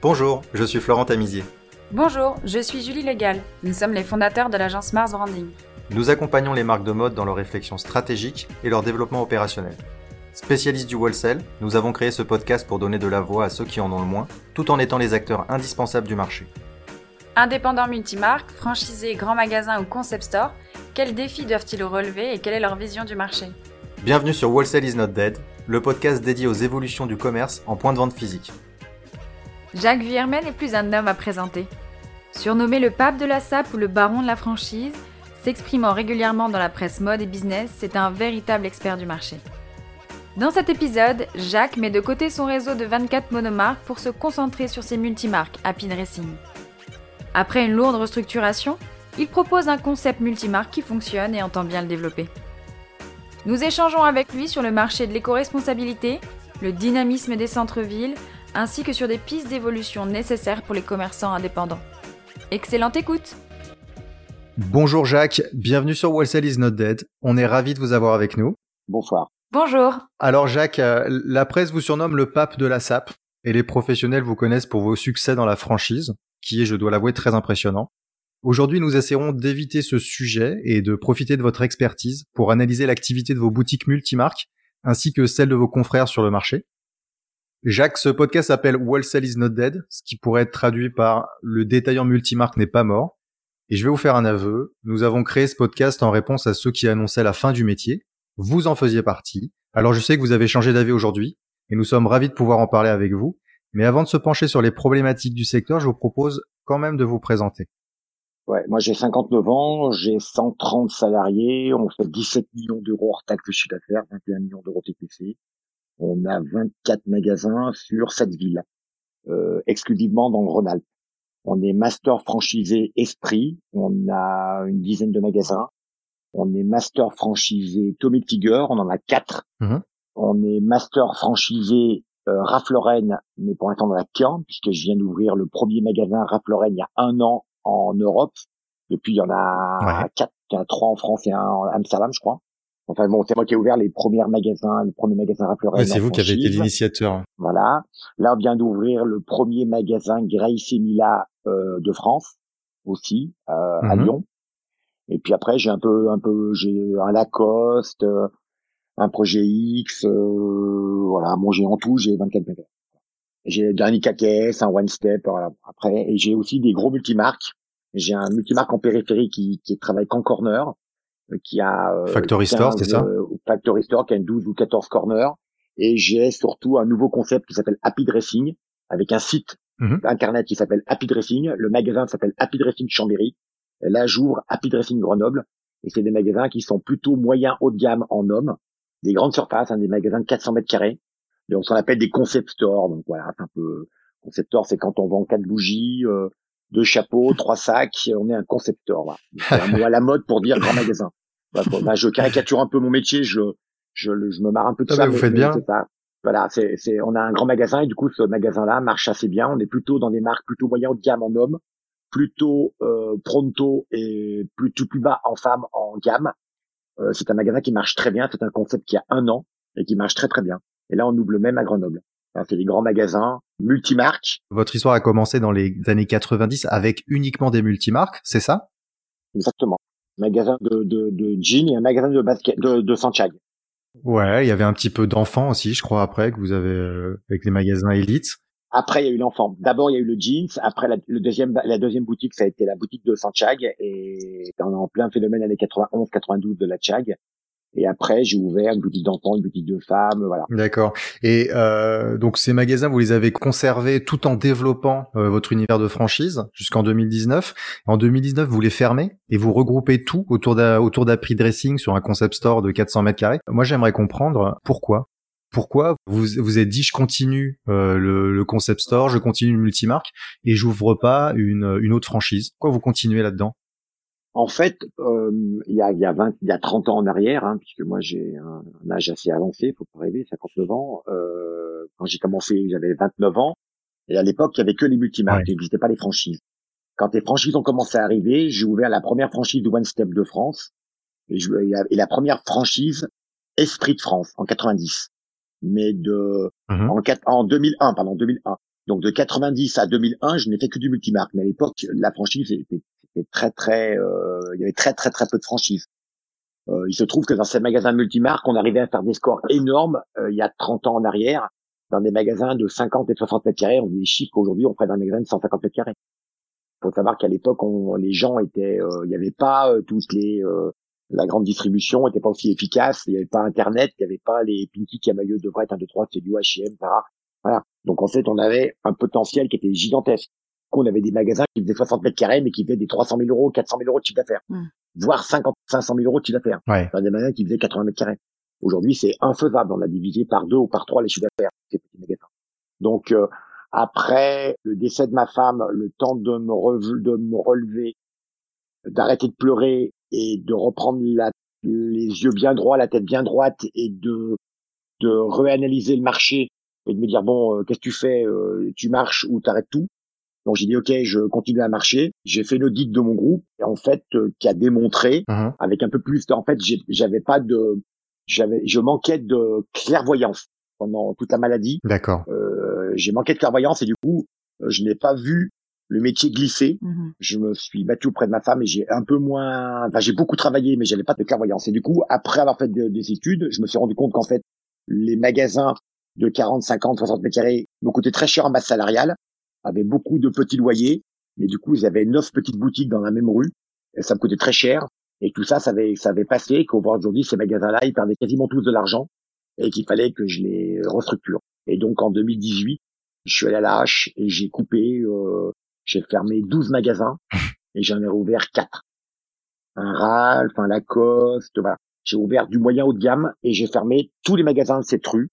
Bonjour, je suis Florent Tamizier. Bonjour, je suis Julie Legal. Nous sommes les fondateurs de l'agence Mars Branding. Nous accompagnons les marques de mode dans leur réflexion stratégique et leur développement opérationnel. Spécialistes du wholesale, nous avons créé ce podcast pour donner de la voix à ceux qui en ont le moins, tout en étant les acteurs indispensables du marché. Indépendants multimarques, franchisés, grands magasins ou concept stores, quels défis doivent-ils relever et quelle est leur vision du marché? Bienvenue sur Wholesale is not dead, le podcast dédié aux évolutions du commerce en point de vente physique. Jacques Viermen n'est plus un homme à présenter. Surnommé le pape de la SAP ou le baron de la franchise, s'exprimant régulièrement dans la presse mode et business, c'est un véritable expert du marché. Dans cet épisode, Jacques met de côté son réseau de 24 monomarques pour se concentrer sur ses multimarques Happy Dressing. Après une lourde restructuration, il propose un concept multimarque qui fonctionne et entend bien le développer. Nous échangeons avec lui sur le marché de l'éco-responsabilité, le dynamisme des centres-villes, ainsi que sur des pistes d'évolution nécessaires pour les commerçants indépendants. Excellente écoute Bonjour Jacques, bienvenue sur Wholesale is not dead. On est ravi de vous avoir avec nous. Bonsoir. Bonjour. Alors Jacques, euh, la presse vous surnomme le pape de la SAP et les professionnels vous connaissent pour vos succès dans la franchise, qui est, je dois l'avouer, très impressionnant. Aujourd'hui, nous essaierons d'éviter ce sujet et de profiter de votre expertise pour analyser l'activité de vos boutiques multimarques ainsi que celle de vos confrères sur le marché. Jacques, ce podcast s'appelle Wholesale is not dead, ce qui pourrait être traduit par le détaillant multimarque n'est pas mort. Et je vais vous faire un aveu. Nous avons créé ce podcast en réponse à ceux qui annonçaient la fin du métier. Vous en faisiez partie. Alors je sais que vous avez changé d'avis aujourd'hui et nous sommes ravis de pouvoir en parler avec vous. Mais avant de se pencher sur les problématiques du secteur, je vous propose quand même de vous présenter. Ouais, moi j'ai 59 ans, j'ai 130 salariés, on fait 17 millions d'euros hors taxe de chiffre d'affaires, 21 millions d'euros TPC. On a 24 magasins sur cette ville, euh, exclusivement dans le Rhône-Alpes. On est master franchisé Esprit, on a une dizaine de magasins. On est master franchisé Tommy Tiger, on en a quatre. Mhm. On est master franchisé euh, mais pour l'instant dans la Caen, puisque je viens d'ouvrir le premier magasin Ralph Lauren il y a un an en Europe. Depuis, il y en a Ouais. quatre, il y en a trois en France et un en Amsterdam, je crois. Enfin bon, c'est moi qui ai ouvert les premiers magasins, les premiers magasins Lauren. Ouais, c'est vous qui avez été l'initiateur. Voilà. Là, on vient d'ouvrir le premier magasin Grace et Mila euh, de France aussi euh, à Mhm. Lyon. Et puis après, j'ai un peu, un peu, j'ai un Lacoste, euh, un projet X, euh, voilà. Bon, j'ai en tout, j'ai 24 magasins. J'ai dernier KKS, un One Step, voilà. Après, et j'ai aussi des gros multimarques. J'ai un multimarque en périphérie qui, qui travaille qu'en corner, qui a euh, Factory Store, c'est ça euh, Factory Store qui a une 12 ou 14 corners. Et j'ai surtout un nouveau concept qui s'appelle Happy Dressing, avec un site Mhm. internet qui s'appelle Happy Dressing. Le magasin s'appelle Happy Dressing Chambéry. Et là, j'ouvre Happy Dressing Grenoble. Et c'est des magasins qui sont plutôt moyens haut de gamme en hommes, des grandes surfaces, hein, des magasins de 400 mètres carrés. Et on s'en appelle des concept stores. Donc voilà, c'est un peu concept store, c'est quand on vend quatre bougies, euh, deux chapeaux, trois sacs. On est un concept store. Voilà. C'est un mot à la mode pour dire grand magasin. Quoi. Bah, je caricature un peu mon métier. Je, je, je me marre un peu de Ah, ça. vous faites bien. ça. Voilà, c'est, c'est, on a un grand magasin et du coup, ce magasin-là marche assez bien. On est plutôt dans des marques plutôt moyen haut de gamme en hommes, plutôt euh, pronto et plutôt plus bas en femmes en gamme. Euh, c'est un magasin qui marche très bien. C'est un concept qui a un an et qui marche très très bien. Et là, on ouvre le même à Grenoble. Enfin, c'est des grands magasins multimarques, Votre histoire a commencé dans les années 90 avec uniquement des multimarques, c'est ça? Exactement. Magasin de, de, de jeans et un magasin de basket de, de Sanchag. Ouais, il y avait un petit peu d'enfants aussi, je crois, après, que vous avez euh, avec les magasins élites. Après, il y a eu l'enfant. D'abord, il y a eu le jeans. Après, la, le deuxième, la deuxième boutique, ça a été la boutique de Sanchag. Et on est en plein phénomène années 91-92 de la Chag. Et après, j'ai ouvert une boutique d'enfants, une boutique de femmes, voilà. D'accord. Et euh, donc ces magasins, vous les avez conservés tout en développant euh, votre univers de franchise jusqu'en 2019. En 2019, vous les fermez et vous regroupez tout autour d'A- autour d'Appri Dressing sur un concept store de 400 mètres carrés. Moi, j'aimerais comprendre pourquoi. Pourquoi vous vous êtes dit je continue euh, le, le concept store, je continue le multimarque et j'ouvre pas une, une autre franchise? Pourquoi vous continuez là-dedans? En fait, euh, il y a, il y a 20, il y a 30 ans en arrière, hein, puisque moi j'ai un, un âge assez avancé, faut pas rêver, 59 ans. Euh, quand j'ai commencé, j'avais 29 ans. Et à l'époque, il y avait que les multimarques, Ouais. il n'existait pas les franchises. Quand les franchises ont commencé à arriver, j'ai ouvert la première franchise de One Step de France et, je- et la- et la première franchise Esprit de France en 90. Mais de Mhm. en, en 2001, pardon, 2001. Donc de 90 à 2001, je n'ai fait que du multimarque. Mais à l'époque, la franchise était, très très, euh, il y avait très très très peu de franchises. Euh, il se trouve que dans ces magasins multimarques, on arrivait à faire des scores énormes euh, il y a 30 ans en arrière. Dans des magasins de 50 et 60 mètres carrés, on a des chiffres qu'aujourd'hui on ferait dans un magasin de 150 mètres carrés. Faut savoir qu'à l'époque, les gens étaient, il n'y avait pas toutes les, la grande distribution n'était pas aussi efficace, il n'y avait pas Internet, il n'y avait pas les Pinky Camailleux de Brett, 1, 2, 3, c'est du H&M, Voilà. Donc en fait, on avait un potentiel qui était gigantesque. On avait des magasins qui faisaient 60 mètres carrés, mais qui faisaient des 300 000 euros, 400 000 euros de chiffre d'affaires. Hmm. Voire 50, 500 000 euros de chiffre d'affaires. Ouais. Dans des magasins qui faisaient 80 mètres carrés. Aujourd'hui, c'est infaisable. On a divisé par deux ou par trois les chiffres d'affaires, ces petits magasins. Donc, euh, après le décès de ma femme, le temps de me, de me relever, d'arrêter de pleurer et de reprendre la, les yeux bien droits, la tête bien droite et de, de réanalyser le marché et de me dire bon, euh, qu'est-ce que tu fais euh, Tu marches ou t'arrêtes tout Donc j'ai dit ok, je continue à marcher. J'ai fait l'audit de mon groupe et en fait euh, qui a démontré uh-huh. avec un peu plus. En fait, j'avais pas de, j'avais, je manquais de clairvoyance pendant toute la maladie. D'accord. j'ai manqué de clairvoyance et du coup, je n'ai pas vu le métier glissé. Mhm. Je me suis battu auprès de ma femme et j'ai un peu moins, enfin j'ai beaucoup travaillé, mais j'avais pas de clairvoyance. Et du coup, après avoir fait des études, je me suis rendu compte qu'en fait, les magasins de 40, 50, 60 mètres carrés me coûtaient très cher en base salariale, avaient beaucoup de petits loyers, mais du coup, ils avaient neuf petites boutiques dans la même rue, et ça me coûtait très cher. Et tout ça, ça avait, ça avait passé qu'aujourd'hui, ces magasins-là, ils perdaient quasiment tous de l'argent et qu'il fallait que je les restructure. Et donc, en 2018, je suis allé à la hache et j'ai coupé euh, j'ai fermé 12 magasins et j'en ai rouvert 4. Un Ralph, un Lacoste, voilà. J'ai ouvert du moyen haut de gamme et j'ai fermé tous les magasins de cette rue.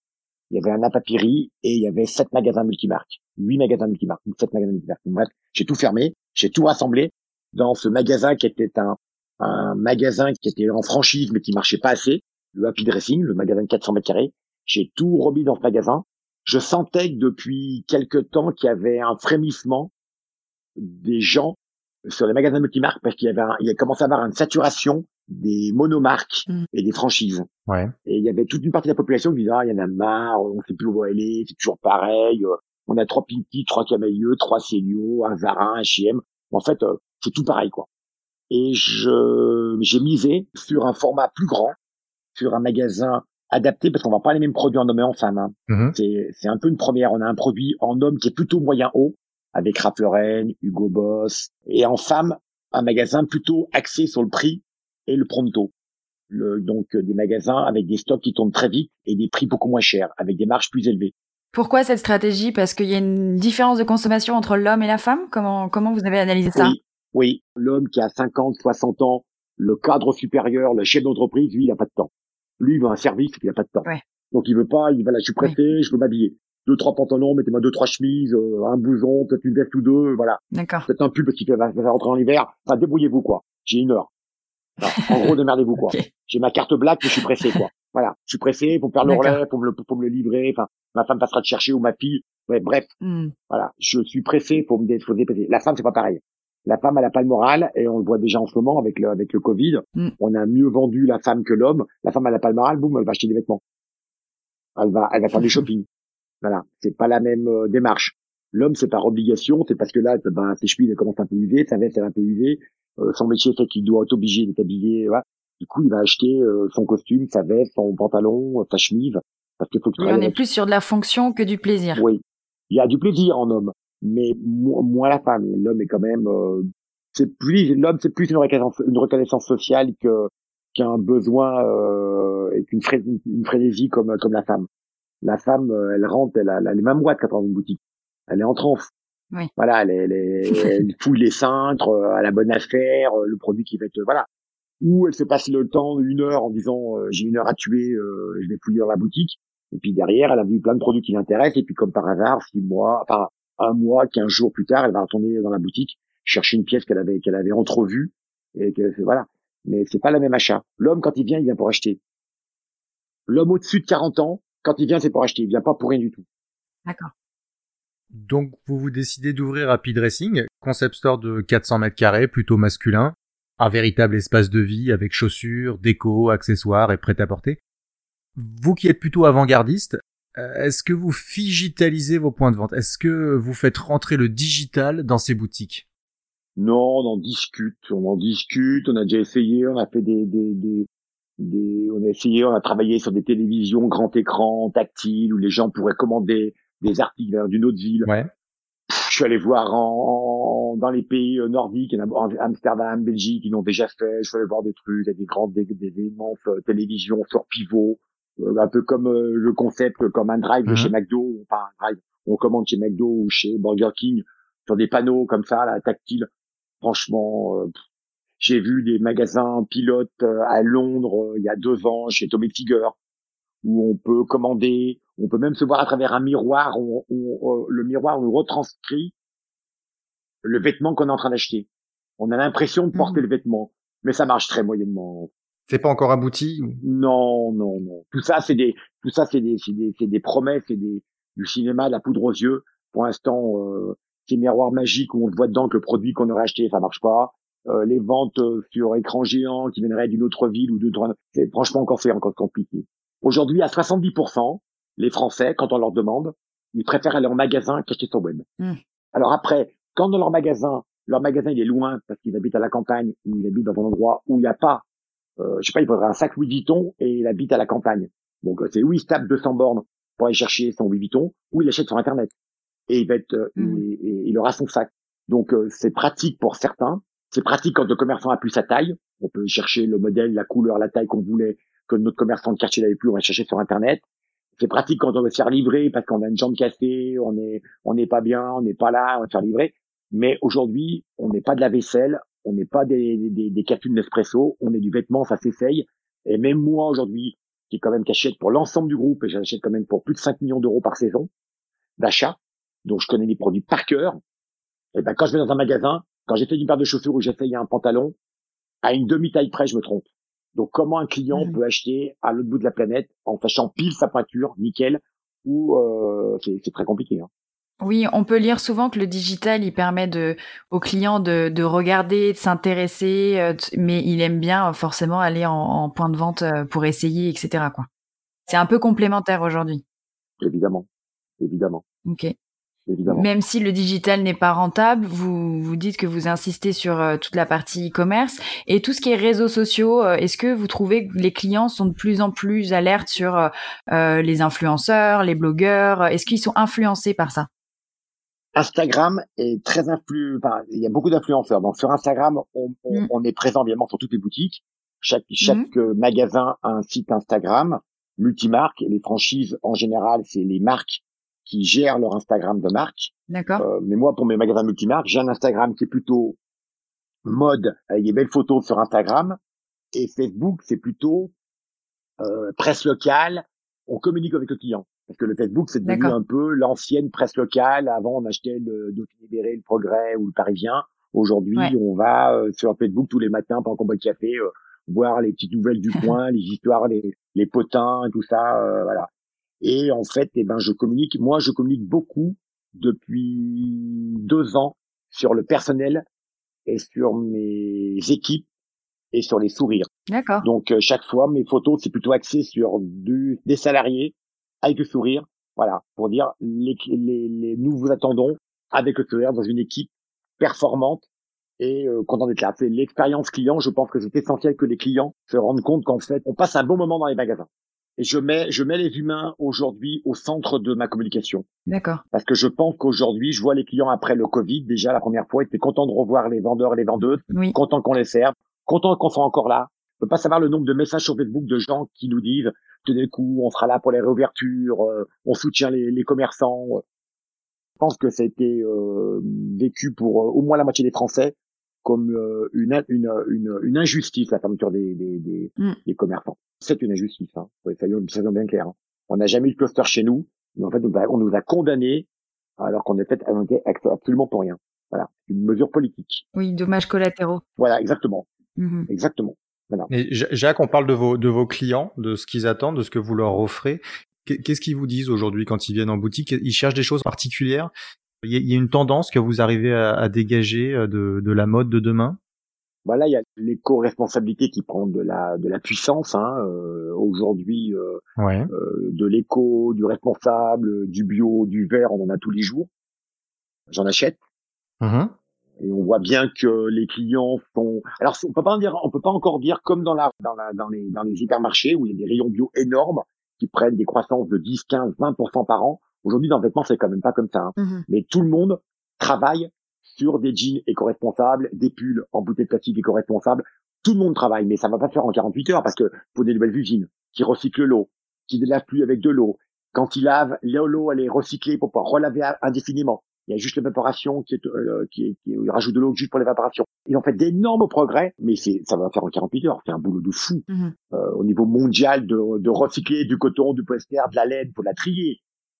Il y avait un Apapiri et il y avait 7 magasins multimarques. 8 magasins multimarques, 7 magasins multimarques. Bref, j'ai tout fermé, j'ai tout rassemblé dans ce magasin qui était un, un magasin qui était en franchise mais qui marchait pas assez, le Happy Dressing, le magasin de 400 mètres carrés. J'ai tout remis dans ce magasin. Je sentais que depuis quelque temps qu'il y avait un frémissement des gens sur les magasins multimarques parce qu'il y avait il a commencé à avoir une saturation des monomarques mm. et des franchises. Ouais. Et il y avait toute une partie de la population qui disait ah il y en a marre, on sait plus où aller, c'est toujours pareil. Euh, on a trois Pinky, trois Camailleux, trois Célio, un Zara, un H&M. En fait, euh, c'est tout pareil quoi. Et je j'ai misé sur un format plus grand, sur un magasin adapté parce qu'on va pas les mêmes produits en homme et en femme. Hein. Mm-hmm. C'est c'est un peu une première. On a un produit en homme qui est plutôt moyen haut avec Ralph Lauren, Hugo Boss, et en femme, un magasin plutôt axé sur le prix et le pronto. Le, donc euh, des magasins avec des stocks qui tournent très vite et des prix beaucoup moins chers, avec des marges plus élevées. Pourquoi cette stratégie? Parce qu'il y a une différence de consommation entre l'homme et la femme? Comment comment vous avez analysé ça? Oui, oui. l'homme qui a 50, 60 ans, le cadre supérieur, le chef d'entreprise, lui, il a pas de temps. Lui, il veut un service, il a pas de temps. Donc il veut pas, il va là, je suis pressé, je veux m'habiller deux trois pantalons, mettez-moi deux trois chemises, euh, un blouson, peut-être une veste ou deux, voilà. D'accord. Peut-être un pull parce qu'il va, va rentrer en hiver. Enfin, débrouillez-vous quoi. J'ai une heure. En gros, démerdez-vous quoi. J'ai ma carte black, mais je suis pressé quoi. Voilà, je suis pressé pour faire le relais, pour me le, pour me le livrer. Enfin, ma femme passera te chercher ou ma fille. Ouais, bref, hmm. voilà, je suis pressé pour me dépasser. La femme, c'est pas pareil. La femme, elle a pas le moral, et on le voit déjà en ce moment avec le, avec le Covid. Hmm. On a mieux vendu la femme que l'homme. La femme, elle a pas le moral, boum, elle va acheter des vêtements. Elle va, elle va faire du shopping. Voilà, c'est pas la même euh, démarche. L'homme, c'est par obligation, c'est parce que là, ben, ses chevilles commencent un peu usées, sa veste est un peu usée, euh, son métier fait qu'il doit être obligé d'être habillé. Voilà. Du coup, il va acheter euh, son costume, sa veste, son pantalon, sa chemise, parce qu'il faut qu'il on est plus sur de la fonction que du plaisir. Oui, il y a du plaisir en homme, mais moins la femme. L'homme est quand même, c'est plus l'homme, c'est plus une reconnaissance, une reconnaissance sociale que qu'un besoin et qu'une frénésie comme comme la femme. La femme, euh, elle rentre, elle a, elle a les mêmes boîtes quand dans une boutique. Elle est en transe. Oui. Voilà, elle, elle, elle, fouille les cintres euh, à la bonne affaire, euh, le produit qui va être voilà. Ou elle se passe le temps une heure en disant j'ai une heure à tuer, je vais fouiller dans la boutique. Et puis derrière, elle a vu plein de produits qui l'intéressent. Et puis comme par hasard, six mois, enfin un mois, quinze jours plus tard, elle va retourner dans la boutique chercher une pièce qu'elle avait qu'elle avait entrevue et que voilà. Mais c'est pas le même achat. L'homme quand il vient, il vient pour acheter. L'homme au-dessus de 40 ans, quand il vient, c'est pour acheter. Il vient pas pour rien du tout. D'accord. Donc, vous vous décidez d'ouvrir Happy Dressing, concept store de 400 mètres carrés, plutôt masculin, un véritable espace de vie avec chaussures, déco, accessoires et prêt-à-porter. Vous qui êtes plutôt avant-gardiste, est-ce que vous digitalisez vos points de vente? Est-ce que vous faites rentrer le digital dans ces boutiques? Non, on en discute, on en discute, on a déjà essayé, on a fait des, des, des, des on a essayé, on a travaillé sur des télévisions grand écran, tactiles, où les gens pourraient commander des articles d'une autre ville. Ouais. Je suis allé voir en, dans les pays euh, nordiques, Amsterdam, Belgique, ils l'ont déjà fait. Je suis allé voir des trucs, des grandes des, des, immenses euh, télévisions sur pivot, euh, un peu comme le concept, comme un drive mhm. chez McDo, pas un drive, on commande chez McDo ou chez Burger King sur des panneaux comme ça, là, tactiles. Franchement, j'ai vu des magasins pilotes à Londres il y a deux ans chez Tommy Tiger où on peut commander, on peut même se voir à travers un miroir, où, euh, le miroir nous retranscrit le vêtement qu'on est en train d'acheter. On a l'impression de porter mmh. le vêtement, mais ça marche très moyennement. C'est pas encore abouti Non, non, non. Tout ça, c'est des, tout ça, c'est des, c'est des, des, promesses, c'est des, du cinéma, de la poudre aux yeux. Pour l'instant, euh, ces miroirs magiques où on voit dedans que le produit qu'on aurait acheté, ça marche pas. Euh, les ventes euh, sur écran géant qui viendraient d'une autre ville ou d'autres, c'est franchement encore c'est encore compliqué. Aujourd'hui, à 70%, les Français, quand on leur demande, ils préfèrent aller en magasin qu'acheter sur web. Hmm. Alors après, quand dans leur magasin, leur magasin il est loin parce qu'ils habitent à la campagne ou ils habitent dans un endroit où il n'y a pas, euh, je sais pas, il faudrait un sac Louis Vuitton et il habite à la campagne. Donc euh, c'est où il se tape 200 bornes pour aller chercher son Louis Vuitton ou il achète sur internet et il va être, euh, hmm. il, aura son sac. Donc euh, c'est pratique pour certains. C'est pratique quand le commerçant a plus sa taille. On peut chercher le modèle, la couleur, la taille qu'on voulait que notre commerçant de quartier n'avait plus, on va chercher sur Internet. C'est pratique quand on veut se faire livrer parce qu'on a une jambe cassée, on est, on n'est pas bien, on n'est pas là, on va se faire livrer. Mais aujourd'hui, on n'est pas de la vaisselle, on n'est pas des, des, des cafés Nespresso, on est du vêtement, ça s'essaye. Et même moi aujourd'hui, qui quand même qu'achète pour l'ensemble du groupe, et j'achète quand même pour plus de 5 millions d'euros par saison d'achat, donc je connais les produits par cœur. Et ben quand je vais dans un magasin, quand fait une paire de chaussures ou j'essaye un pantalon, à une demi-taille près, je me trompe. Donc, comment un client mmh. peut acheter à l'autre bout de la planète en sachant pile sa peinture, nickel, ou euh, c'est très compliqué. Hein. Oui, on peut lire souvent que le digital, il permet de, aux clients de, de regarder, de s'intéresser, euh, mais il aime bien euh, forcément aller en, en, point de vente pour essayer, etc. Quoi. C'est un peu complémentaire aujourd'hui. Évidemment, évidemment. Ok. Même si le digital n'est pas rentable, vous vous dites que vous insistez sur euh, toute la partie e-commerce et tout ce qui est réseaux sociaux. Euh, est-ce que vous trouvez que les clients sont de plus en plus alertes sur euh, les influenceurs, les blogueurs? Est-ce qu'ils sont influencés par ça? Instagram est très influ. Enfin, il y a beaucoup d'influenceurs. Donc sur Instagram, on, on, mm. est présent évidemment sur toutes les boutiques. Chaque, chaque mm. magasin a un site Instagram multimarque. Les franchises en général, c'est les marques qui gèrent leur Instagram de marque. D'accord. Euh, mais moi, pour mes magasins multimarques, j'ai un Instagram qui est plutôt mode, avec des belles photos sur Instagram. Et Facebook, c'est plutôt euh, presse locale. On communique avec le client. Parce que le Facebook, c'est devenu un peu l'ancienne presse locale. Avant, on achetait le Dauphin Libéré, le Progrès ou le Parisien. Aujourd'hui, on va euh, sur Facebook tous les matins pendant qu'on boit le café, euh, voir les petites nouvelles du coin, les histoires, les, les potins, tout ça. Euh, voilà. Et en fait, eh ben, je communique. Moi, je communique beaucoup depuis deux ans sur le personnel et sur mes équipes et sur les sourires. D'accord. Donc euh, chaque fois, mes photos, c'est plutôt axé sur du, des salariés avec le sourire. Voilà, pour dire les, les, les, nous vous attendons avec le sourire dans une équipe performante et euh, content d'être là. C'est l'expérience client. Je pense que c'est essentiel que les clients se rendent compte qu'en fait, on passe un bon moment dans les magasins et je mets je mets les humains aujourd'hui au centre de ma communication. D'accord. Parce que je pense qu'aujourd'hui, je vois les clients après le Covid déjà la première fois, ils étaient contents de revoir les vendeurs et les vendeuses, oui. contents qu'on les serve, contents qu'on soit encore là. Je peux pas savoir le nombre de messages sur Facebook de gens qui nous disent tenez le coup, on sera là pour les réouvertures, euh, on soutient les, les, commerçants. Je pense que ça a été euh, vécu pour euh, au moins la moitié des Français comme euh, une, une, une, une, injustice, la fermeture des, des, des, mm. des commerçants. C'est une injustice, hein. soyons, soyons bien clairs. Hein. On n'a jamais eu de cluster chez nous, mais en fait, on nous a condamnés alors qu'on est fait absolument pour rien. Voilà, une mesure politique. Oui, dommages collatéraux. Voilà, exactement. Mm-hmm. Exactement. Voilà. Et Jacques, on parle de vos, de vos clients, de ce qu'ils attendent, de ce que vous leur offrez. Qu'est-ce qu'ils vous disent aujourd'hui quand ils viennent en boutique? Ils cherchent des choses particulières? Il y, a une tendance que vous arrivez à, dégager euh, de, la mode de demain? Voilà, il y a l'éco-responsabilité qui prend de la de la puissance. Hein, euh, Aujourd'hui, euh, Ouais. euh, de l'éco, du responsable, du bio, du vert, on en a tous les jours. J'en achète Mhm. et on voit bien que les clients font. Alors on peut pas en dire, on peut pas encore dire comme dans la dans la dans les dans les hypermarchés où il y a des rayons bio énormes qui prennent des croissances de 10, 15, 20% par an. Aujourd'hui dans le vêtement c'est quand même pas comme ça. hein. Mhm. Mais tout le monde travaille sur des jeans éco-responsables, des pulls en bouteille de plastique éco-responsables. Tout le monde travaille, mais ça va pas se faire en 48 heures parce que faut des nouvelles usines qui recyclent l'eau, qui ne lavent plus avec de l'eau. Quand ils lavent, l'eau elle est recyclée pour pouvoir relaver indéfiniment. Il y a juste l'évaporation qui est, euh, qui est, qui est- rajoutent de l'eau juste pour l'évaporation. Ils ont fait d'énormes progrès, mais c'est, ça va faire en 48 heures. C'est un boulot de fou. Mhm. Euh, au niveau mondial de, de recycler du coton, du polyester, de la laine, faut la trier.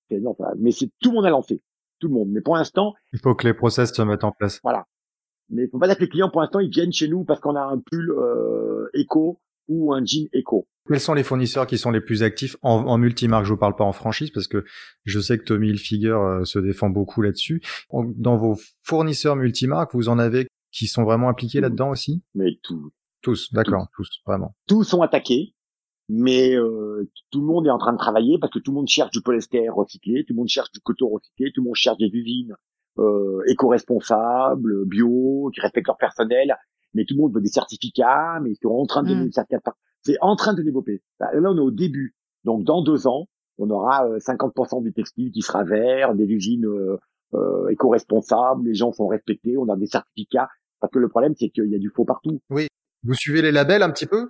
C'est énorme, ça. Mais c'est tout le monde a lancé. Tout le monde. Mais pour l'instant, Il faut que les process se mettent en place. mais faut pas dire que les clients, pour l'instant, ils viennent chez nous parce qu'on a un pull euh, éco ou un jean éco. Quels sont les fournisseurs qui sont les plus actifs en, en multimarque? Je vous parle pas en franchise parce que je sais que Tommy Hilfiger euh, se défend beaucoup là-dessus. Dans vos fournisseurs multimarques, vous en avez qui sont vraiment impliqués là-dedans aussi? Mais tout, Tous, d'accord, tous, vraiment. tous sont attaqués. Mais euh, tout le monde est en train de travailler parce que tout le monde cherche du polyester recyclé, tout le monde cherche du coton recyclé, tout le monde cherche des usines euh, éco-responsables, bio, qui respectent leur personnel. Mais tout le monde veut des certificats, mais ils sont en train de Mm. donner des certificats. C'est en train de développer. Là, on est au début. Donc, dans deux ans, on aura euh, 50% du textile qui sera vert, des usines euh, euh, éco-responsables, les gens sont respectés, on a des certificats. Parce que le problème, c'est qu'il y a du faux partout. Vous suivez les labels un petit peu?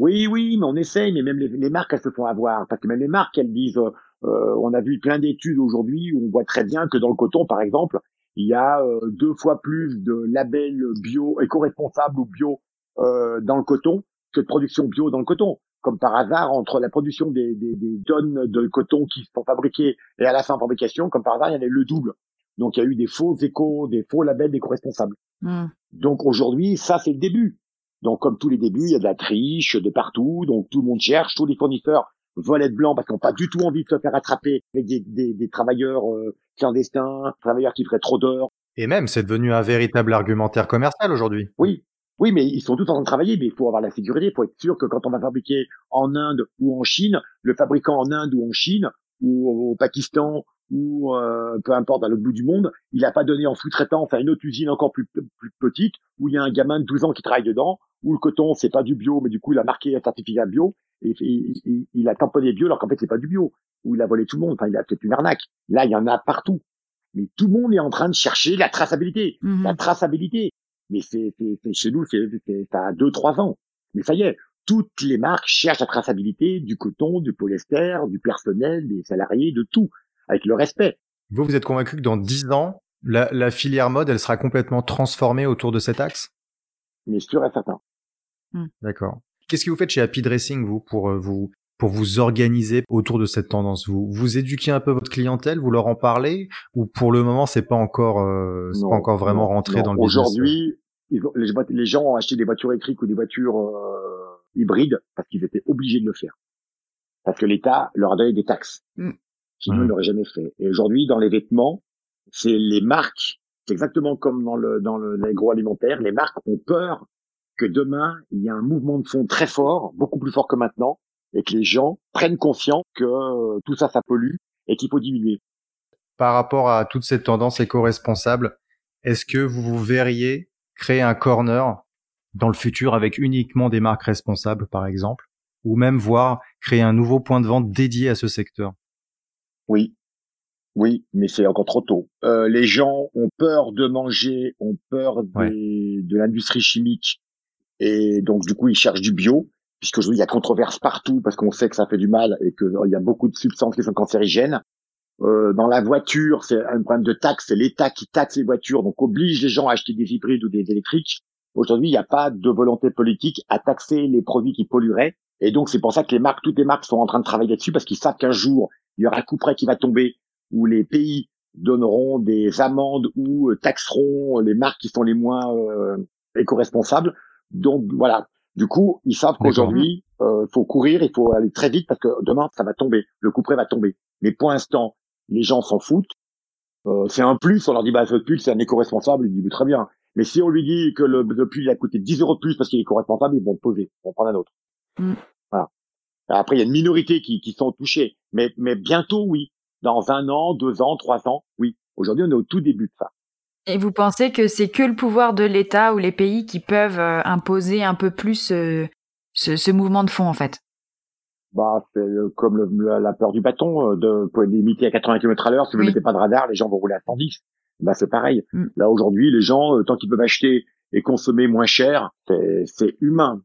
Oui, oui, mais on essaye, mais même les, les marques, elles se font avoir. Parce que même les marques, elles disent, euh, on a vu plein d'études aujourd'hui où on voit très bien que dans le coton, par exemple, il y a euh, deux fois plus de labels bio, éco-responsables ou bio euh, dans le coton que de production bio dans le coton. Comme par hasard, entre la production des, des, des tonnes de coton qui sont fabriquées et à la fin de fabrication, comme par hasard, il y en a eu le double. Donc il y a eu des faux éco, des faux labels d'éco-responsables. Mhm. Donc aujourd'hui, ça c'est le début. Donc comme tous les débuts, il y a de la triche de partout, donc tout le monde cherche, tous les fournisseurs veulent être blancs parce qu'ils n'ont pas du tout envie de se faire attraper avec des, des, des travailleurs euh, clandestins, travailleurs qui feraient trop d'heures. Et même, c'est devenu un véritable argumentaire commercial aujourd'hui. Oui, oui, mais ils sont tous en train de travailler, mais il faut avoir la sécurité, il faut être sûr que quand on va fabriquer en Inde ou en Chine, le fabricant en Inde ou en Chine ou au Pakistan ou euh, peu importe à l'autre bout du monde, il n'a pas donné en sous-traitance à une autre usine encore plus, plus petite où il y a un gamin de 12 ans qui travaille dedans, où le coton c'est pas du bio, mais du coup il a marqué un certificat bio et il, a tamponné bio alors qu'en fait c'est pas du bio, où il a volé tout le monde, enfin il a peut-être une arnaque. Là il y en a partout, mais tout le monde est en train de chercher la traçabilité Mhm. la traçabilité. Mais c'est, c'est, c'est- chez nous, c'est, a deux, trois ans. Mais ça y est, toutes les marques cherchent la traçabilité du coton, du polyester, du personnel, des salariés, de tout, avec le respect. Vous, vous êtes convaincu que dans 10 ans, la, la filière mode, elle sera complètement transformée autour de cet axe? Mais sûr et certain. D'accord. Qu'est-ce que vous faites chez Happy Dressing, vous, pour euh, vous pour vous organiser autour de cette tendance? Vous vous éduquez un peu votre clientèle, vous leur en parlez, ou pour le moment c'est pas encore euh, Non, pas encore vraiment non, rentré non. dans le business? Aujourd'hui, les, les gens ont acheté des voitures électriques ou des voitures euh, hybrides parce qu'ils étaient obligés de le faire. Parce que l'État leur a donné des taxes. Mm. Sinon, Mhm. ils n'auraient jamais fait. Et aujourd'hui, dans les vêtements, c'est les marques, c'est exactement comme dans le dans le- l'agroalimentaire, les marques ont peur que demain, il y a un mouvement de fond très fort, beaucoup plus fort que maintenant, et que les gens prennent conscience que euh, tout ça, ça pollue et qu'il faut diminuer. Par rapport à toute cette tendance éco-responsable, est-ce que vous vous verriez créer un corner dans le futur avec uniquement des marques responsables, par exemple, ou même voir créer un nouveau point de vente dédié à ce secteur? Oui, oui, mais c'est encore trop tôt. Euh, les gens ont peur de manger, ont peur des- de l'industrie chimique, et donc du coup ils cherchent du bio, puisque aujourd'hui il y a controverse partout parce qu'on sait que ça fait du mal et qu'il y a beaucoup de substances qui sont cancérigènes. Euh, dans la voiture, c'est un problème de taxe, c'est l'État qui taxe les voitures, donc oblige les gens à acheter des hybrides ou des électriques. Aujourd'hui, il n'y a pas de volonté politique à taxer les produits qui pollueraient. Et donc, c'est pour ça que les marques, toutes les marques sont en train de travailler là-dessus parce qu'ils savent qu'un jour, il y aura un coup près qui va tomber où les pays donneront des amendes ou euh, taxeront les marques qui sont les moins euh, éco-responsables. Donc, voilà. Du coup, ils savent qu'aujourd'hui, euh, faut courir, il faut aller très vite parce que demain, ça va tomber. Le coup près va tomber. Mais pour l'instant, les gens s'en foutent. Euh, c'est un plus, on leur dit, bah, ce pull, c'est un éco-responsable. Ils disent, très bien. Mais si on lui dit que le, il a coûté 10 euros de plus parce qu'il est co-responsable, ils vont le poser, ils vont prendre un autre. Mm. Voilà. Après, il y a une minorité qui, qui sont touchés, mais, mais bientôt, oui. Dans un an, deux ans, trois ans, oui. Aujourd'hui, on est au tout début de ça. Et vous pensez que c'est que le pouvoir de l'État ou les pays qui peuvent euh, imposer un peu plus euh, ce, ce mouvement de fond, en fait? Bah, c'est euh, comme le- la peur du bâton, euh, de pour limiter à 80 km à l'heure. Si vous ne Oui. mettez pas de radar, les gens vont rouler à 110. Bah, c'est pareil. Mm. Là, aujourd'hui, les gens, euh, tant qu'ils peuvent acheter et consommer moins cher, c'est, c'est humain.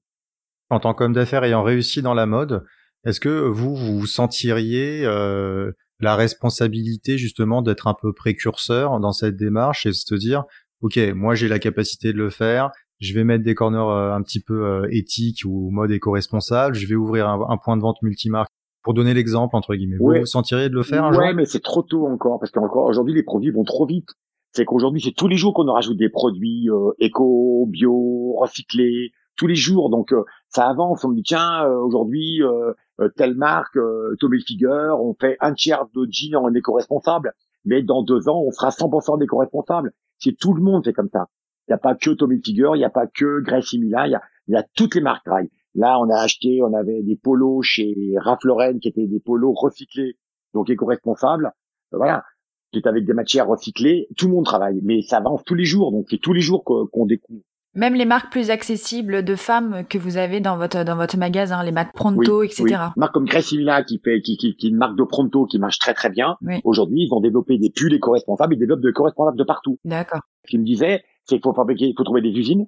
En tant qu'homme d'affaires ayant réussi dans la mode, est-ce que vous vous sentiriez euh, la responsabilité justement d'être un peu précurseur dans cette démarche et de se dire ok moi j'ai la capacité de le faire, je vais mettre des corners euh, un petit peu euh, éthiques ou mode éco-responsable, je vais ouvrir un, un point de vente multimarque pour donner l'exemple entre guillemets. Vous Ouais. vous sentiriez de le faire un ouais, jour? mais c'est trop tôt encore parce qu'encore aujourd'hui, les produits vont trop vite. C'est qu'aujourd'hui, c'est tous les jours qu'on rajoute des produits euh, éco, bio, recyclés, tous les jours. Donc euh, ça avance. On me dit tiens, euh, aujourd'hui euh, euh, telle marque, Tommy Hilfiger, on fait un tiers de jeans en éco-responsable, mais dans deux ans, on sera 100% d'éco-responsable. C'est tout le monde fait comme ça. Il n'y a pas que Tommy Hilfiger, il n'y a pas que Gracie Milan, il y a, y a toutes les marques Drive. Là, on a acheté, on avait des polos chez Ralph Lauren qui étaient des polos recyclés, donc éco-responsables. Voilà, qui est avec des matières recyclées. Tout le monde travaille, mais ça avance tous les jours, donc c'est tous les jours qu'on découvre. Même les marques plus accessibles de femmes que vous avez dans votre dans votre magasin, les marques Pronto, etc. Oui. Une marque comme Milan qui fait, qui, qui, qui est une marque de Pronto qui marche très très bien. Oui. Aujourd'hui, ils ont développé des pulls éco-responsables, ils développent des éco-responsables de partout. D'accord. Ce qu'il me disait, c'est qu'il faut fabriquer, il faut trouver des usines,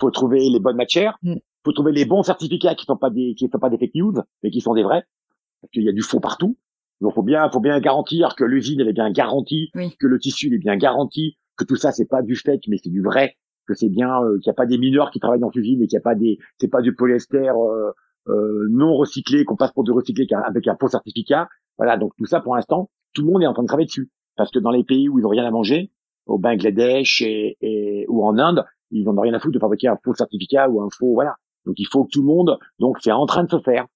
faut trouver les bonnes matières, Mm. faut trouver les bons certificats qui sont pas des, qui sont pas des fake news, mais qui sont des vrais, parce qu'il y a du faux partout. Donc faut bien, faut bien garantir que l'usine elle est bien garantie, Oui. que le tissu il est bien garanti, que tout ça c'est pas du fake mais c'est du vrai, que c'est bien, euh, qu'il n'y a pas des mineurs qui travaillent dans l'usine et qu'il n'y a pas des, c'est pas du polyester euh, euh, non recyclé qu'on passe pour du recyclé avec un faux certificat. Voilà, donc tout ça pour l'instant, tout le monde est en train de travailler dessus, parce que dans les pays où ils ont rien à manger, au Bangladesh et, et ou en Inde, ils n'en ont rien à foutre de fabriquer un faux certificat ou un faux voilà. Donc il faut que tout le monde, donc c'est en train de se faire.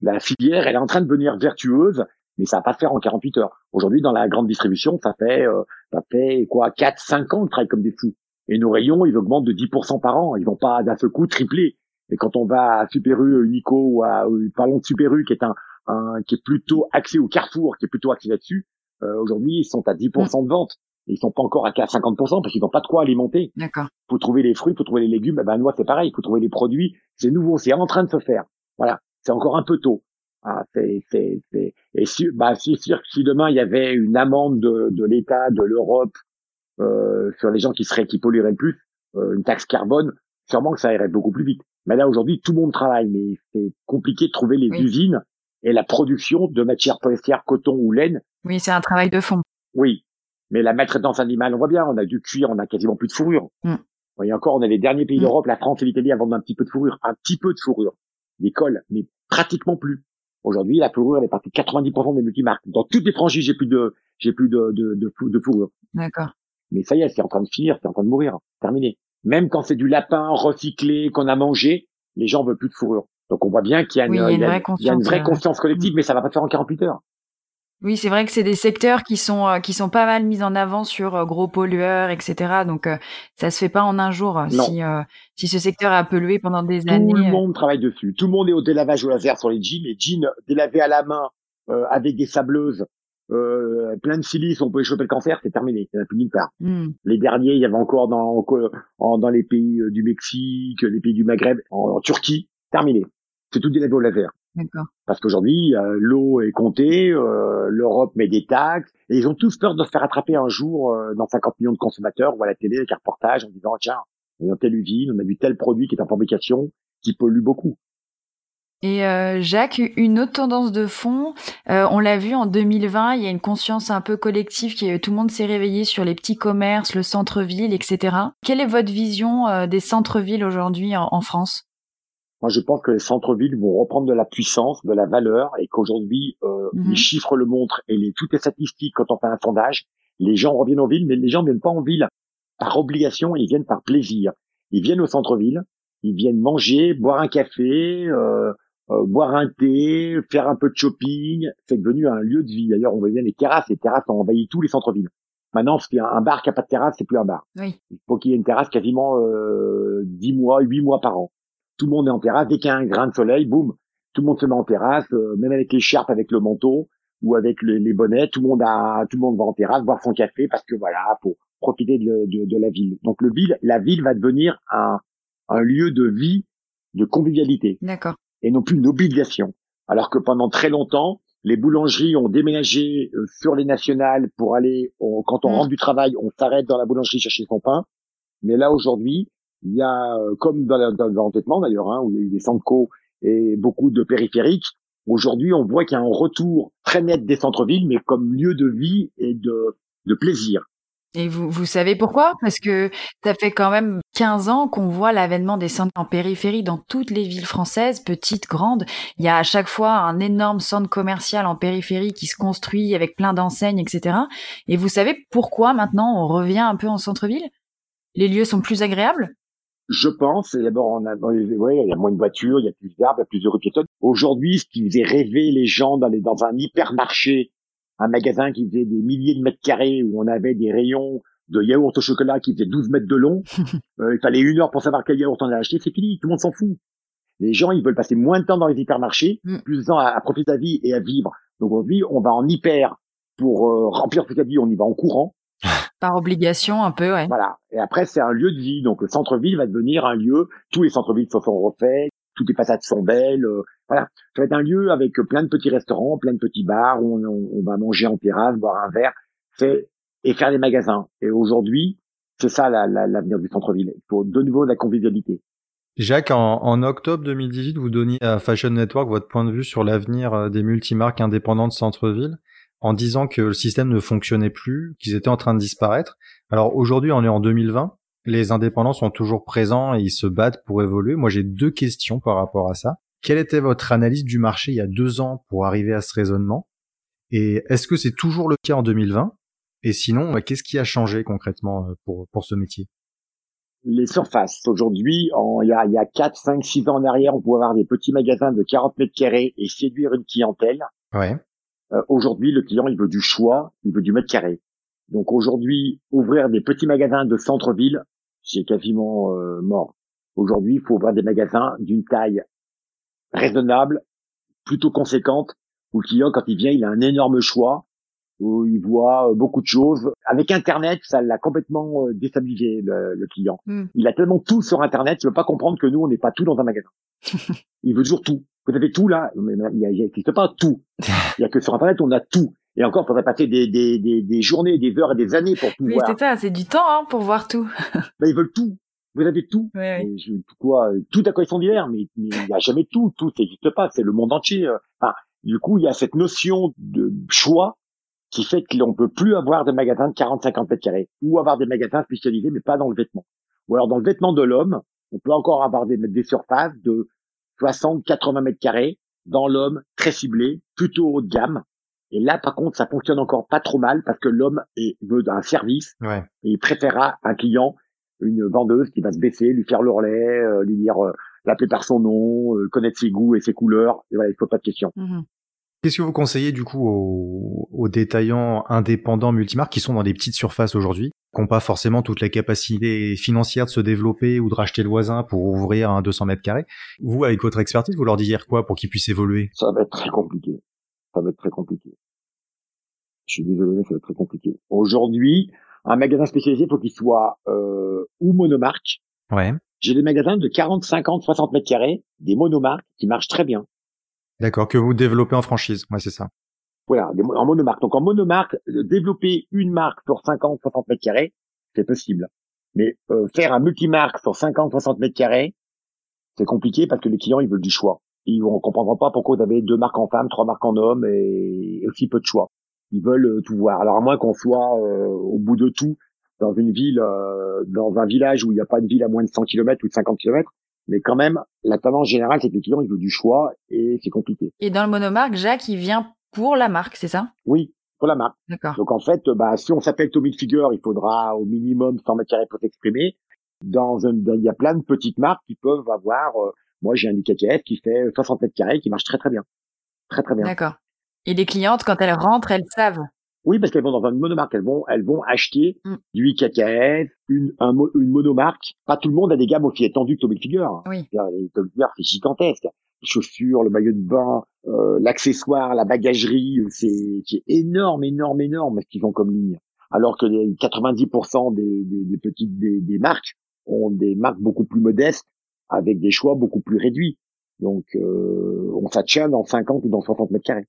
La filière, elle est en train de devenir vertueuse, mais ça va pas se faire en 48 heures. Aujourd'hui, dans la grande distribution, ça fait euh, ça fait quoi 4 5 ans qu'ils travaillent comme des fous. Et nos rayons, ils augmentent de 10% par an, ils vont pas d'un seul coup tripler. Et quand on va à Super U, Unico ou à ou parlons de Super U qui est un, un qui est plutôt axé au Carrefour, qui est plutôt axé là-dessus, euh, aujourd'hui, ils sont à 10% de vente. Et ils sont pas encore à 50% parce qu'ils n'ont pas de quoi alimenter D'accord. faut trouver les fruits, faut trouver les légumes. Eh ben, noix, c'est pareil. faut trouver les produits. C'est nouveau, c'est en train de se faire. Voilà. C'est encore un peu tôt. Ah, c'est, c'est, c'est, et si, bah, c'est sûr que si demain il y avait une amende de, de l'État, de l'Europe, euh, sur les gens qui seraient, qui pollueraient le plus, euh, une taxe carbone, sûrement que ça irait beaucoup plus vite. Mais là, aujourd'hui, tout le monde travaille, mais c'est compliqué de trouver les Oui. usines et la production de matières polyester, coton ou laine. Oui, c'est un travail de fond. Oui. Mais la maltraitance animale, on voit bien, on a du cuir, on a quasiment plus de fourrure. Mm. Et encore, on est les derniers pays Mm. d'Europe, la France et l'Italie, à vendre un petit peu de fourrure, un petit peu de fourrure, des cols, mais pratiquement plus. Aujourd'hui, la fourrure, elle est partie de 90% des multimarques. Dans toutes les franchises, j'ai plus de, j'ai plus de, de, de, de fourrure. D'accord. Mais ça y est, c'est en train de finir, c'est en train de mourir, terminé. Même quand c'est du lapin recyclé qu'on a mangé, les gens veulent plus de fourrure. Donc on voit bien qu'il y a une, Oui, il y a une il y a- vraie une conscience, euh, collective, mais ça va pas se faire en 48 heures. Oui, c'est vrai que c'est des secteurs qui sont euh, qui sont pas mal mis en avant sur euh, gros pollueurs, etc. Donc ça se fait pas en un jour. Non. Si euh, si ce secteur a pollué pendant des Tout années. le euh, monde travaille dessus. Tout le monde est au délavage au laser sur les jeans. Les jeans délavés à la main euh, avec des sableuses, euh, plein de silice, on peut choper le cancer, c'est terminé. Il n'y en a plus nulle part. hmm, Les derniers, il y avait encore dans, en- dans les pays euh, du Mexique, les pays du Maghreb, en, en Turquie, terminé. C'est tout délavé au laser. D'accord. Parce qu'aujourd'hui, euh, l'eau est comptée, euh, l'Europe met des taxes, et ils ont tous peur de se faire attraper un jour dans 50 millions de consommateurs ou à la télé avec un reportage en disant tiens, dans telle usine, on a vu tel produit qui est en fabrication, qui pollue beaucoup. Et euh, Jacques, une autre tendance de fond, euh, on l'a vu en 2020, il y a une conscience un peu collective qui tout le monde s'est réveillé sur les petits commerces, le centre-ville, etc. Quelle est votre vision euh, des centres-villes aujourd'hui en, en France? Moi, je pense que les centres-villes vont reprendre de la puissance, de la valeur, et qu'aujourd'hui, euh, Mhm. les chiffres le montrent et les, toutes les statistiques, quand on fait un sondage, les gens reviennent en ville, mais les gens ne viennent pas en ville par obligation, ils viennent par plaisir. Ils viennent au centre-ville, ils viennent manger, boire un café, euh, euh, boire un thé, faire un peu de shopping. C'est devenu un lieu de vie. D'ailleurs, on voit bien les terrasses. Les terrasses ont envahi tous les centres-villes. Maintenant, un bar qui a pas de terrasse, c'est plus un bar. Oui. Il faut qu'il y ait une terrasse quasiment euh, 10 mois, 8 mois par an. Tout le monde est en terrasse. Dès qu'il y a un grain de soleil, boum, tout le monde se met en terrasse, euh, même avec l'écharpe, avec le manteau ou avec les, bonnets. Tout le monde a, tout le monde va en terrasse boire son café parce que voilà, pour profiter de, de, de la ville. Donc le ville, la ville va devenir un, un lieu de vie, de convivialité. D'accord. Et non plus une obligation. Alors que pendant très longtemps, les boulangeries ont déménagé euh, sur les nationales pour aller, quand on mm. rentre du travail, on s'arrête dans la boulangerie chercher son pain. Mais là, aujourd'hui, il y a, euh, comme dans l'entêtement d'ailleurs, hein, où il y a eu des centres et beaucoup de périphériques, aujourd'hui, on voit qu'il y a un retour très net des centres-villes, mais comme lieu de vie et de, de plaisir. Et vous, vous savez pourquoi? Parce que ça fait quand même 15 ans qu'on voit l'avènement des centres en périphérie dans toutes les villes françaises, petites, grandes. Il y a à chaque fois un énorme centre commercial en périphérie qui se construit avec plein d'enseignes, etc. Et vous savez pourquoi maintenant on revient un peu en centre-ville? Les lieux sont plus agréables? Je pense, d'abord, on a, ouais, il y a moins de voitures, il y a plus d'arbres, il y a plus de rues piétonnes. Aujourd'hui, ce qui faisait rêver les gens d'aller dans un hypermarché un magasin qui faisait des milliers de mètres carrés où on avait des rayons de yaourt au chocolat qui faisaient 12 mètres de long. Euh, il fallait une heure pour savoir quel yaourt on a acheté. C'est fini. Tout le monde s'en fout. Les gens, ils veulent passer moins de temps dans les hypermarchés, mm. plus de temps à, profiter de la vie et à vivre. Donc aujourd'hui, on va en hyper pour euh, remplir toute la vie. On y va en courant. Par obligation, un peu, ouais. Voilà. Et après, c'est un lieu de vie. Donc le centre-ville va devenir un lieu. Tous les centres-villes se sont refaits toutes les façades sont belles. Euh, voilà, ça va être un lieu avec plein de petits restaurants, plein de petits bars où on, va manger en terrasse, boire un verre, et faire des magasins. Et aujourd'hui, c'est ça l'avenir du centre-ville. Il faut de nouveau de la convivialité. Jacques, en, en, octobre 2018, vous donniez à Fashion Network votre point de vue sur l'avenir euh, des multimarques indépendantes centre-ville en disant que le système ne fonctionnait plus, qu'ils étaient en train de disparaître. Alors aujourd'hui, on est en 2020 les indépendants sont toujours présents et ils se battent pour évoluer. Moi, j'ai deux questions par rapport à ça. Quelle était votre analyse du marché il y a deux ans pour arriver à ce raisonnement? Et est-ce que c'est toujours le cas en 2020 Et sinon, bah, qu'est-ce qui a changé concrètement euh, pour, pour ce métier? Les surfaces. Aujourd'hui, il y a, il y a 4, 5, 6 ans en arrière, on pouvait avoir des petits magasins de 40 mètres carrés et séduire une clientèle. Ouais. Euh, aujourd'hui, le client, il veut du choix, il veut du mètre carré. Donc aujourd'hui, ouvrir des petits magasins de centre-ville, j'ai quasiment euh, mort. Aujourd'hui, il faut ouvrir des magasins d'une taille raisonnable, plutôt conséquente, où le client, quand il vient, il a un énorme choix, où il voit euh, beaucoup de choses. Avec Internet, ça l'a complètement euh, déstabilisé, le, client. Hmm. Il a tellement tout sur Internet, il veut pas comprendre que nous, on n'est pas tout dans un magasin. il veut toujours tout. Vous avez tout là, mais il n'existe pas tout. Il y a que sur Internet, on a tout. Et encore, il faudrait passer des, des, des, des, journées, des heures et des années pour tout oui, c'est ça, c'est du temps hein, pour voir tout. ben, ils veulent tout. Vous avez tout. Oui, Je, quoi Tout à quoi ils sont divers, mais il n'y a jamais tout. Tout n'existe pas. C'est le monde entier. Euh. Enfin, du coup, il y a cette notion de choix qui fait que l'on peut plus avoir des magasins de 40-50 mètres carrés ou avoir des magasins spécialisés, mais pas dans le vêtement. Ou alors dans le vêtement de l'homme, on peut encore avoir des, des surfaces de 60-80 mètres carrés dans l'homme très ciblé, plutôt haut de gamme, et là, par contre, ça fonctionne encore pas trop mal parce que l'homme veut un service ouais. et il préférera un client, une vendeuse qui va se baisser, lui faire l'ourlet, euh, lui dire, euh, l'appeler par son nom, euh, connaître ses goûts et ses couleurs. Et voilà, il faut pas de questions. Mm-hmm. Qu'est-ce que vous conseillez du coup aux, aux, détaillants indépendants multimarques qui sont dans des petites surfaces aujourd'hui, qui n'ont pas forcément toute la capacité financière de se développer ou de racheter le voisin pour ouvrir un 200 mètres carrés? Vous, avec votre expertise, vous leur disiez quoi pour qu'ils puissent évoluer? Ça va être très compliqué ça va être très compliqué. Je suis désolé, mais ça va être très compliqué. Aujourd'hui, un magasin spécialisé, faut qu'il soit euh, ou monomarque. Ouais. J'ai des magasins de 40, 50, 60 mètres carrés, des monomarques qui marchent très bien. D'accord, que vous développez en franchise. Ouais, c'est ça. Voilà, en monomarque. Donc en monomarque, euh, développer une marque sur 50, 60 mètres carrés, c'est possible. Mais euh, faire un multimarque sur 50, 60 mètres carrés, c'est compliqué parce que les clients, ils veulent du choix ils ne comprendront pas pourquoi vous avez deux marques en femmes, trois marques en hommes et aussi peu de choix. Ils veulent euh, tout voir. Alors à moins qu'on soit euh, au bout de tout dans une ville, euh, dans un village où il n'y a pas de ville à moins de 100 km ou de 50 km, mais quand même, la tendance générale, c'est que les clients, ils veulent du choix et c'est compliqué. Et dans le monomarque, Jacques, il vient pour la marque, c'est ça? Oui, pour la marque. D'accord. Donc en fait, bah, si on s'appelle Tommy Figure, il faudra au minimum 100 mètres carrés pour s'exprimer. Dans un, il y a plein de petites marques qui peuvent avoir moi, j'ai un IKKF qui fait 60 mètres carrés, qui marche très très bien. Très très bien. D'accord. Et les clientes, quand elles rentrent, elles savent Oui, parce qu'elles vont dans une monomarque. Elles vont, elles vont acheter Mm. du IKKF, une, un une monomarque. Pas tout le monde a des gammes aussi étendues que Tommy Hilfiger. Oui. Tommy Hilfiger, c'est gigantesque. Les chaussures, le maillot de bain, euh, l'accessoire, la bagagerie, euh, c'est c'est énorme, énorme, énorme ce qu'ils ont comme ligne. Alors que les 90% des, des, des petites des, des marques ont des marques beaucoup plus modestes avec des choix beaucoup plus réduits. Donc, euh, on s'attient dans 50 ou dans 60 mètres carrés.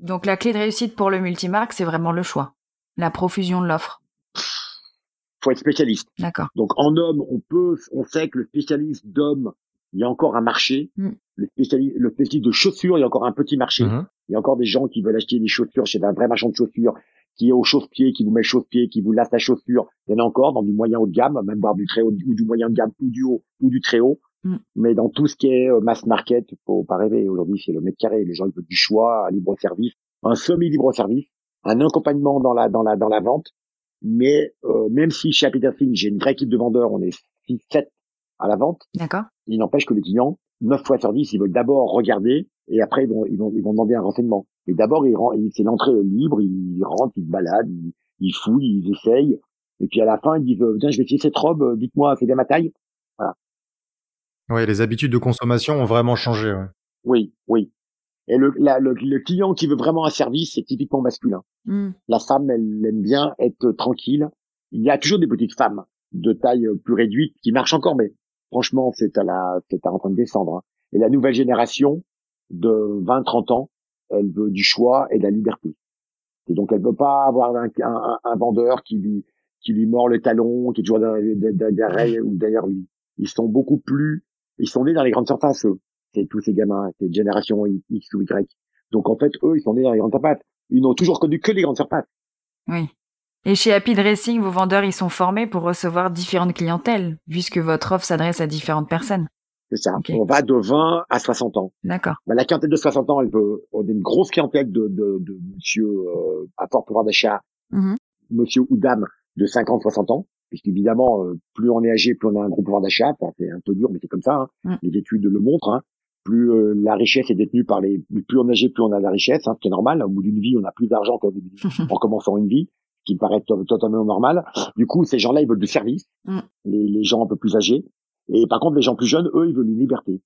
Donc la clé de réussite pour le multimarque, c'est vraiment le choix. La profusion de l'offre. Faut être spécialiste. D'accord. Donc en homme, on peut, on sait que le spécialiste d'homme, il y a encore un marché. Mm. Le spécialiste, le spécialiste de chaussures, il y a encore un petit marché. Mhm. Il y a encore des gens qui veulent acheter des chaussures chez un vrai marchand de chaussures, qui est au chausse-pied, qui vous met le chausse-pied, qui vous lasse la chaussure. Il y en a encore dans du moyen haut de gamme, même voire du très haut ou du moyen de gamme ou du haut ou du très haut. Mm. Mais dans tout ce qui est euh, mass market, faut pas rêver. Aujourd'hui, c'est le mètre carré. Les gens ils veulent du choix, un libre service, un semi libre service, un accompagnement dans la dans la dans la vente. Mais euh, même si chez Happy Dancing, j'ai une vraie équipe de vendeurs, on est 6 7 à la vente, D'accord. il n'empêche que les clients, 9 fois sur 10, ils veulent d'abord regarder et après ils vont, ils vont, ils vont demander un renseignement. Mais d'abord, ils, ils- c'est l'entrée libre, ils rentrent, ils se baladent, ils, ils fouillent, ils essayent. Et puis à la fin, ils disent, euh, tiens, je vais essayer cette robe, euh, dites-moi, c'est bien ma taille Ouais, les habitudes de consommation ont vraiment changé. Ouais. Oui, oui. Et le, la- le, le client qui veut vraiment un service, c'est typiquement masculin. Hmm. La femme, elle aime bien être tranquille. Il y a toujours des petites femmes de taille euh, plus réduite qui marchent encore, mais franchement, c'est à la, c'est en train de descendre. hein. Et la nouvelle génération de 20-30 ans, elle veut du choix et de la liberté. Et donc, elle veut pas avoir un, un- un vendeur qui lui, qui lui mord le talon, qui est toujours derrière, derrière ou derrière lui. Ils sont beaucoup plus, ils sont nés dans les grandes surfaces, eux. C'est tous ces gamins, cette génération X ou Y. Donc, en fait, eux, ils sont nés dans les grandes surfaces. Ils n'ont toujours connu que les grandes surfaces. Oui. Et chez Happy Dressing, vos vendeurs, ils sont formés pour recevoir différentes clientèles, puisque votre offre s'adresse à différentes personnes. C'est ça. On va de 20 à 60 ans. D'accord. Bah, la clientèle de 60 ans, elle veut, on a une grosse clientèle de, de, de monsieur euh, à fort pouvoir d'achat, Mhm. monsieur ou dame de 50, 60 ans, puisqu'évidemment, euh, plus on est âgé, plus on a un gros pouvoir d'achat. C'est un peu dur, mais c'est comme ça. hein. Mm. Les études le montrent. hein. Plus euh, la richesse est détenue par les, plus on est âgé, plus on a de la richesse, hein, ce qui est normal. Au bout d'une vie, on a plus d'argent qu'au début d'une- en commençant une vie, ce qui me paraît to- totalement normal. Du coup, ces gens-là, ils veulent du service. Mm. Les, les gens un peu plus âgés. Et par contre, les gens plus jeunes, eux, ils veulent une liberté.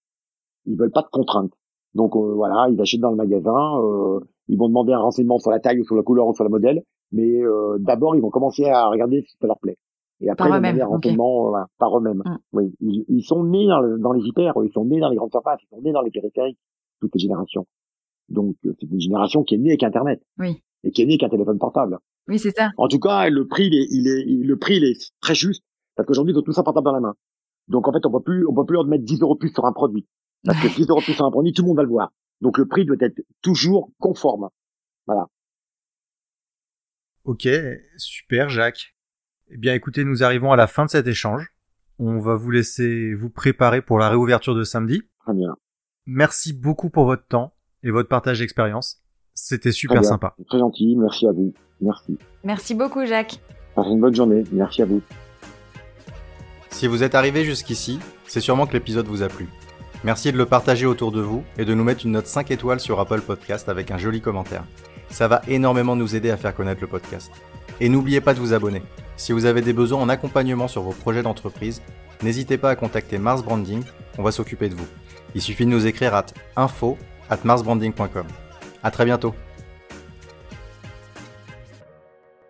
Ils veulent pas de contraintes. Donc euh, voilà, ils achètent dans le magasin, euh, ils vont demander un renseignement sur la taille ou sur la couleur ou sur le modèle, mais euh, d'abord ils vont commencer à regarder si ça leur plaît. Et après Par eux-mêmes, demander un ok. renseignement euh, voilà, par eux-mêmes. Mm. Oui, ils, ils sont nés dans, le- dans les hyper, ils sont nés dans les grandes surfaces, ils sont nés dans les périphériques, toutes les générations. Donc euh, c'est une génération qui est née avec Internet Oui. et qui est née avec un téléphone portable. Oui, c'est ça. En tout cas, le prix, il est, il est, il- le prix, il est très juste parce qu'aujourd'hui, ils ont tout ça portable dans la main. Donc en fait, on peut plus, on peut plus leur mettre 10 euros de plus sur un produit parce que 10 euros de plus sur un produit, tout le monde va le voir. Donc le prix doit être toujours conforme. Ok, super Jacques. Eh bien écoutez, nous arrivons à la fin de cet échange. On va vous laisser vous préparer pour la réouverture de samedi. Très bien, Merci beaucoup pour votre temps et votre partage d'expérience. C'était super sympa. très gentil. Merci à vous. Merci. Merci beaucoup, Jacques. Passez une bonne journée. Merci à vous. Si vous êtes arrivé jusqu'ici, c'est sûrement que l'épisode vous a plu. Merci de le partager autour de vous et de nous mettre une note 5 étoiles sur Apple Podcast avec un joli commentaire. Ça va énormément nous aider à faire connaître le podcast. Et n'oubliez pas de vous abonner. Si vous avez des besoins en accompagnement sur vos projets d'entreprise, n'hésitez pas à contacter Mars Branding, on va s'occuper de vous. Il suffit de nous écrire à info at. À très bientôt.